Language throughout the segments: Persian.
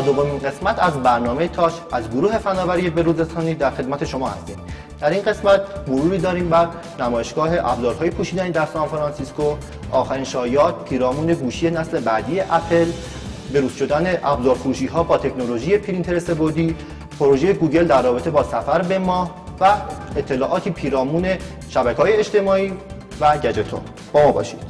دومین قسمت از برنامه تاش از گروه فناوری بروزرسانی در خدمت شما هستیم. در این قسمت مروری داریم بر نمایشگاه ابزارهای پوشیدنی در سان فرانسیسکو آخرین شایعات پیرامون گوشی نسل بعدی اپل بروز شدن ابزار فروشی ها با تکنولوژی پرینتر سه‌بعدی پروژه گوگل در رابطه با سفر به ماه و اطلاعاتی پیرامون شبکه های اجتماعی و گجتون. با ما باشید.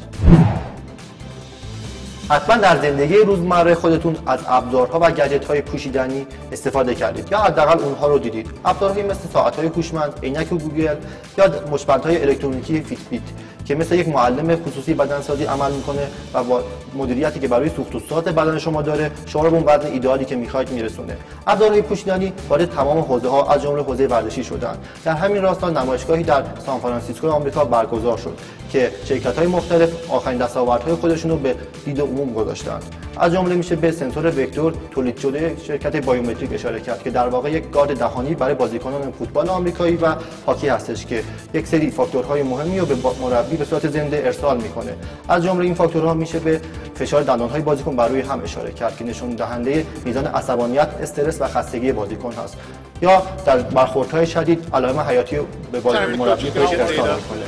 حتما در زندگی روزمره خودتون از ابزارها و گجت های پوشیدنی استفاده کردید یا حداقل اونها رو دیدید. ابزارهایی مثل ساعت های هوشمند عینک گوگل یا مچ‌بندهای الکترونیکی Fitbit که مثل یک معلم خصوصی بدنسازی عمل می‌کنه و با مدیریتی که برای سوخت و ساز بدن شما داره شما رو به اون وزن ایدئالی که می‌خواید میرسونه. ابزارهای پوشیدنی وارد تمام حوزه ها از جمله حوزه ورزشی شدن. در همین راستا نمایشگاهی در سان فرانسیسکو آمریکا برگزار شد که شرکت های مختلف آخرین دستاوردهای خودشون رو به دید عموم گذاشتند. از جمله میشه به سنسور وکتور تولید شده شرکت بایومتریک اشاره کرد که در واقع یک گارد دهانی برای بازیکنان فوتبال آمریکایی و هاکی هستش که یک سری فاکتورهای مهمی رو به مربی به صورت زنده ارسال می‌کنه. از جمله این فاکتورها میشه به فشار دندانهای بازیکن بر روی هم اشاره کرد که نشون دهنده میزان عصبانیت استرس و خستگی بازیکن هست. یا در برخوردهای شدید علائم حیاتی به مربی بهش ارسال می‌کنه.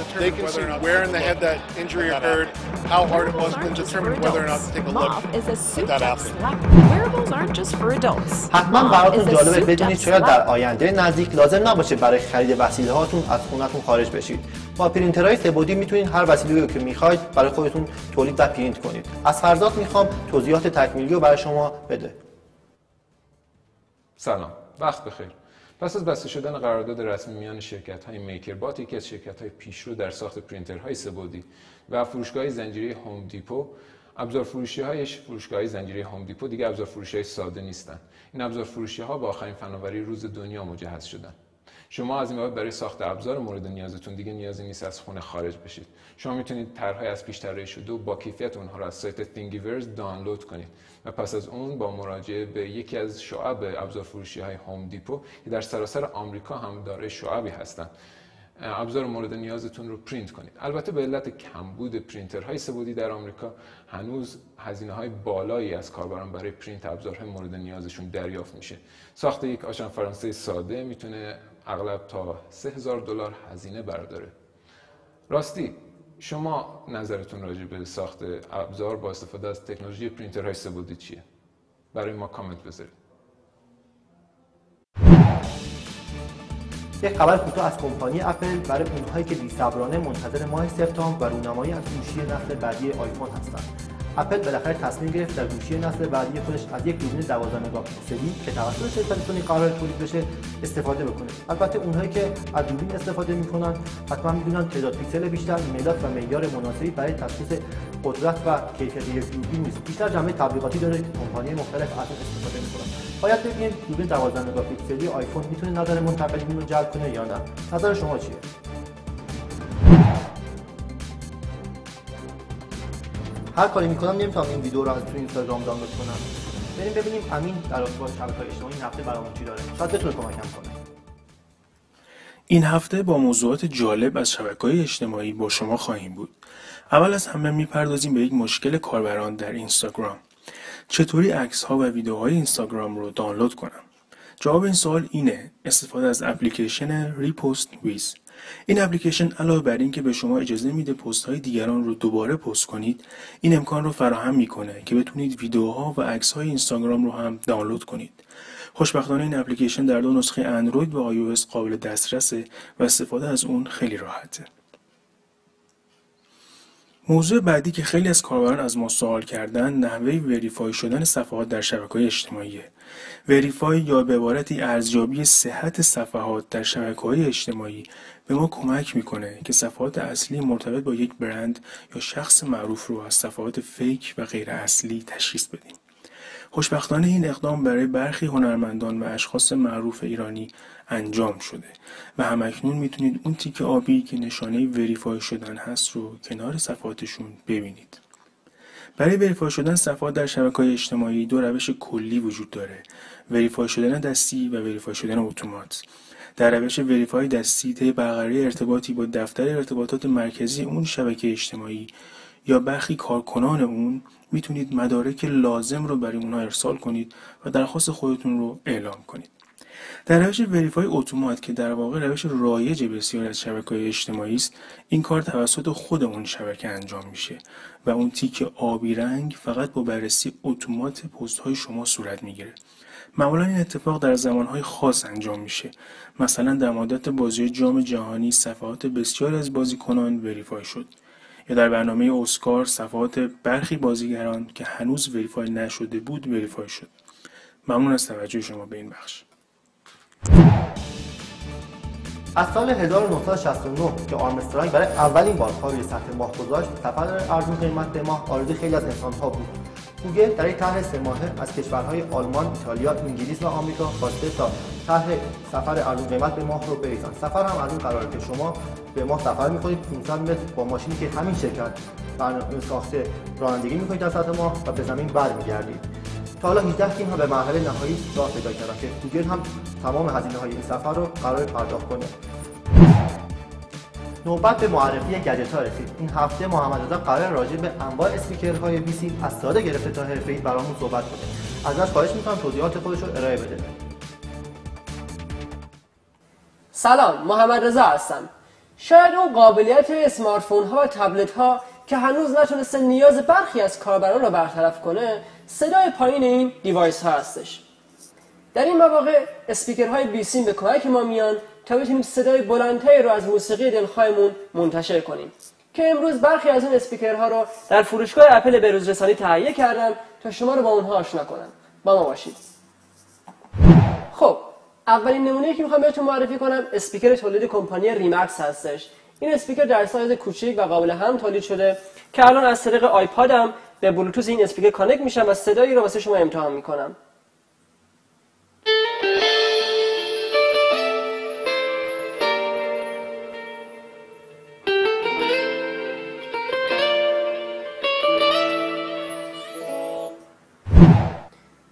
حتما براتون جالبه بدونید شاید در. آینده نزدیک لازم نباشه برای خرید وسیله هاتون از خونتون خارج بشید. با پرینترهای سه‌بعدی می‌تونید هر وسیله رو که می‌خواید برای خودتون تولید و پرینت کنید. از فرزاد می‌خوام توضیحات تکمیلی رو برای شما بده. سلام. وقت بخیر. پس از بسته شدن قرارداد رسمی میان شرکت های MakerBot یکی از شرکت های پیشرو در ساخت پرینترهای سه‌بعدی و فروشگاه زنجیره Home Depot. ابزار فروشی هایش فروشگاه زنجیره Home Depot دیگه ابزار فروشی های ساده نیستن. این ابزار فروشی ها با آخرین فناوری روز دنیا مجهز شدن. شما از این برای ساخت ابزار مورد نیازتون دیگه نیازی نیست از خونه خارج بشید. شما می‌تونید طرحهای از پیش طراحی شده و با کیفیت اونها رو از سایت Thingiverse دانلود کنید. و پس از اون با مراجعه به یکی از شعب ابزار فروشی های Home Depot که در سراسر آمریکا هم دارای شعبی هستند ابزار مورد نیازتون رو پرینت کنید. البته به علت کمبود پرینترهای سه‌بعدی در آمریکا هنوز هزینه های بالایی از کاربران برای پرینت ابزارهای مورد نیازشون دریافت میشه. ساخت یک آچار فرانسه ساده می‌تونه اغلب تا 3000 دلار هزینه برداره. راستی شما نظرتون راجع به ساخت ابزار با استفاده از تکنولوژی پرینترهای سه‌بعدی چیه؟ برای ما کامنت بذارید. یک خبر کوتاه از کمپانی اپل برای اونهایی که بی‌صبرانه منتظر ماه سپتامبر و رونمایی از گوشی نسل بعدی آیفون هستند. اپل بالاخره تصمیم گرفت در گوشی نسل بعدی خودش از یک دوربین 12 مگاپیکسلی که توسط شرکت سونی قرار تولید بشه استفاده بکنه. البته اونهایی که از دوربین استفاده می‌کنن حتما می‌دونن تعداد پیکسل بیشتر مداد و معیار مناسبی برای تشخیص قدرت و کیفیت یک دوربین نیست. بیشتر جنبه تبلیغاتی داره که کمپانی مختلف از اون استفاده می‌کنن. باید ببینیم دوربین 12 مگاپیکسلی آیفون می‌تونه نظر منتقدین رو جلب کنه یا نه. نظر شما چیه؟ هر کاری می‌کنم نمی‌تونم این ویدیو رو از تو اینستاگرام دانلود کنم. بریم ببینیم امین در رابطه با شبکه‌های اجتماعی این هفته برامون چی داره. شاید بتونه کمکم کنه. این هفته با موضوعات جالب از شبکه‌های اجتماعی با شما خواهیم بود. اول از همه می‌پردازیم به یک مشکل کاربران در اینستاگرام. چطوری عکس ها و ویدیوهای اینستاگرام رو دانلود کنم؟ جواب این سوال اینه استفاده از اپلیکیشن ریپوست ویز این اپلیکیشن علاوه بر اینکه به شما اجازه میده پست های دیگران رو دوباره پست کنید این امکان رو فراهم می‌کنه که بتونید ویدیوها و عکس های اینستاگرام رو هم دانلود کنید خوشبختانه این اپلیکیشن در دو نسخه اندروید و iOS قابل دسترسه و استفاده از اون خیلی راحته موضوع بعدی که خیلی از کاربران از ما سوال کردن نحوه وریفای شدن صفحات در شبکه‌های اجتماعی وریفای یا به عبارتی ارزیابی صحت صفحات در شبکه‌های اجتماعی به ما کمک می‌کنه که صفحات اصلی مرتبط با یک برند یا شخص معروف رو از صفحات فیک و غیر اصلی تشخیص بدیم. خوشبختانه این اقدام برای برخی هنرمندان و اشخاص معروف ایرانی انجام شده و همکنون می‌تونید اون تیک آبی که نشانه verify شدن هست رو کنار صفحاتشون ببینید. برای verify شدن صفحات در شبکه های اجتماعی دو روش کلی وجود داره verify شدن دستی و verify شدن اتومات. در روش verify دستی طی برقراری ارتباطی با دفتر ارتباطات مرکزی اون شبکه اجتماعی یا برخی کارکنان اون می‌تونید مدارک لازم رو برای اونها ارسال کنید و درخواست خودتون رو اعلام کنید. در روش وریفای اتومات که در واقع روش رایج بسیاری از شبکه های اجتماعی است این کار توسط خود اون شبکه انجام میشه و اون تیک آبی رنگ فقط با بررسی اتومات پست های شما صورت می‌گیره. معمولا این اتفاق در زمانهای خاص انجام میشه. مثلا در مدت بازی جام جهانی صفحات بسیاری از بازیکنان وریفای شد. یا در برنامه اسکار صفحات برخی بازیگران که هنوز verify نشده بود verify شد. ممنون از توجه شما به این بخش. از سال 1969 که آرمسترانگ برای اولین بار روی سطح ماه گذاشت سفر ارزون قیمت ماه آرزوی خیلی از انسانها بود. گوگل در این طرح سه ماهه از کشورهای آلمان، ایتالیا، انگلیس و آمریکا خواسته تا طرح سفر ارزون قیمت به ماه رو بریزن. سفر هم از این قراره که شما به ماه سفر می‌کنید 500 متر با ماشینی که همین شرکت برنامه ساخته رانندگی می‌کنید در سطح ماه و به زمین برمیگردید. تا حالا 18 تیم هم به مرحله نهایی راه پیدا کردن که گوگل هم تمام هزینه های این سفر رو قرار پرداخت کنه. نوبت به معرفی گجت ها رسید. این هفته محمد رضا قرار راجع به انواع اسپیکرهای بیسی از ساده گرفته تا حرفه‌ای برامون صحبت کنه. ازش خواهش می‌کنم توضیحات خودش رو ارائه بده. سلام محمد رضا هستم. شاید اون قابلیت smartphone ها و تبلت ها که هنوز نتونسته نیاز برخی از کاربران را برطرف کنه صدای پایین این device ها هستش. در این مواقع اسپیکرهای بیسیم به کمک ما میان تا بتونیم صدای بلندتری رو از موسیقی دلخواهمون منتشر کنیم. که امروز برخی از اون اسپیکرها رو در فروشگاه اپل بروز رسانی تهیه کردم تا شما رو با اونها آشنا کنم با ما باشید. خب اولین نمونه که می‌خوام بهتون معرفی کنم اسپیکر تولید کمپانی Remax هستش. این اسپیکر در سایز کوچیک و قابل حمل تولید شده که الان از طریق آیپادم به بلوتوث این speaker connect میشم و صدایی رو واسه شما امتحان می‌کنم.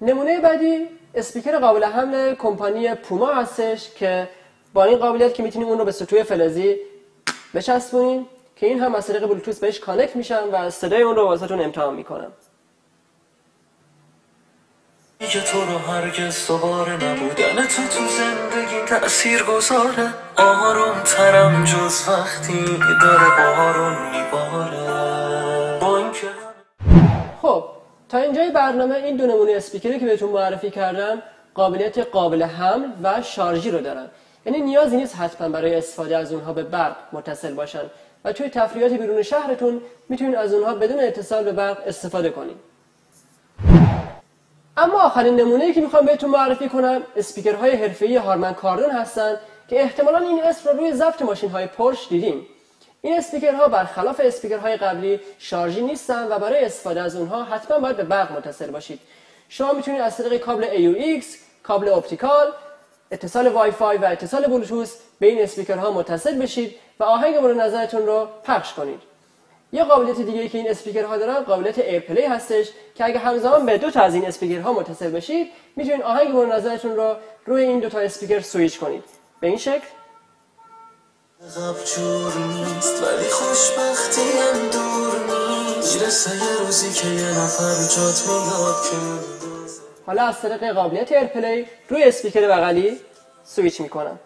نمونه بعدی اسپیکر قابل حمل کمپانی پوما هستش که با این قابلیت که می‌تونیم اون رو به سطوح فلزی بچسبونیم که این هم از طریق بلوتوث بهش connect میشم و صدای اون رو واسهتون امتحان می‌کنم. که تو رو هرگز دوباره نبودن. تو تو زندگی تأثیر گذاره آروم ترم جز وقتی داره بارون میباره اینجای برنامه این دو نمونه اسپیکری که بهتون معرفی کردم قابلیت قابل حمل و شارژی رو دارن. یعنی نیازی نیست حتما برای استفاده از اونها به برق متصل باشن. و توی تفریحات بیرون شهرتون می‌تونید از اونها بدون اتصال به برق استفاده کنید اما آخرین نمونه‌ای که می‌خوام بهتون معرفی کنم اسپیکرهای حرفه‌ای Harman Kardon هستن که احتمالا این اسم رو روی ضبط ماشین‌های پورشه دیدیم این اسپیکرها برخلاف اسپیکرهای قبلی شارژی نیستن و برای استفاده از اونها حتما باید به برق متصل باشید. شما می‌تونید از طریق کابل AUX، کابل optical، اتصال وای فای و اتصال بلوتوث به این اسپیکرها متصل بشید و آهنگ مورد نظرتون رو پخش کنید. یه قابلیت دیگه که این اسپیکرها دارن قابلیت AirPlay هستش که اگه همزمان به دو تا از این اسپیکرها متصل بشید می‌تونید آهنگ مورد نظرتون رو روی این دو تا اسپیکر سویچ کنید. به این شکل غب جور نیست ولی خوشبختی هم دور نیست. می‌رسه یه روزی که یه نفر جات میاد که حالا از طریق قابلیت AirPlay روی اسپیکر بغلی سویچ می‌کنم.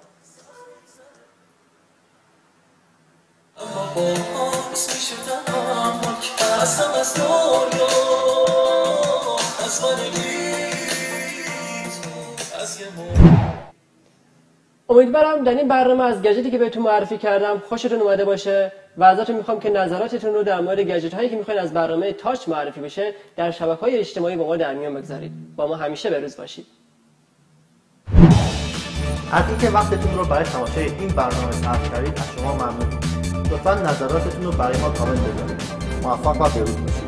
امیدوارم در این برنامه از گجتی که بهتون معرفی کردم خوشتون اومده باشه و ازتون می‌خوام که نظراتتون رو در مورد گجت هایی که می‌خواین از برنامه Touch معرفی بشه در شبکه های اجتماعی با ما در میان بگذارید. با ما همیشه بروز باشید. از اینکه وقتتون رو برای تماشای این برنامه صرف کردید از شما ممنون لطفا نظراتتون رو برای ما کامنت بذارید. موفق و بروز باشید.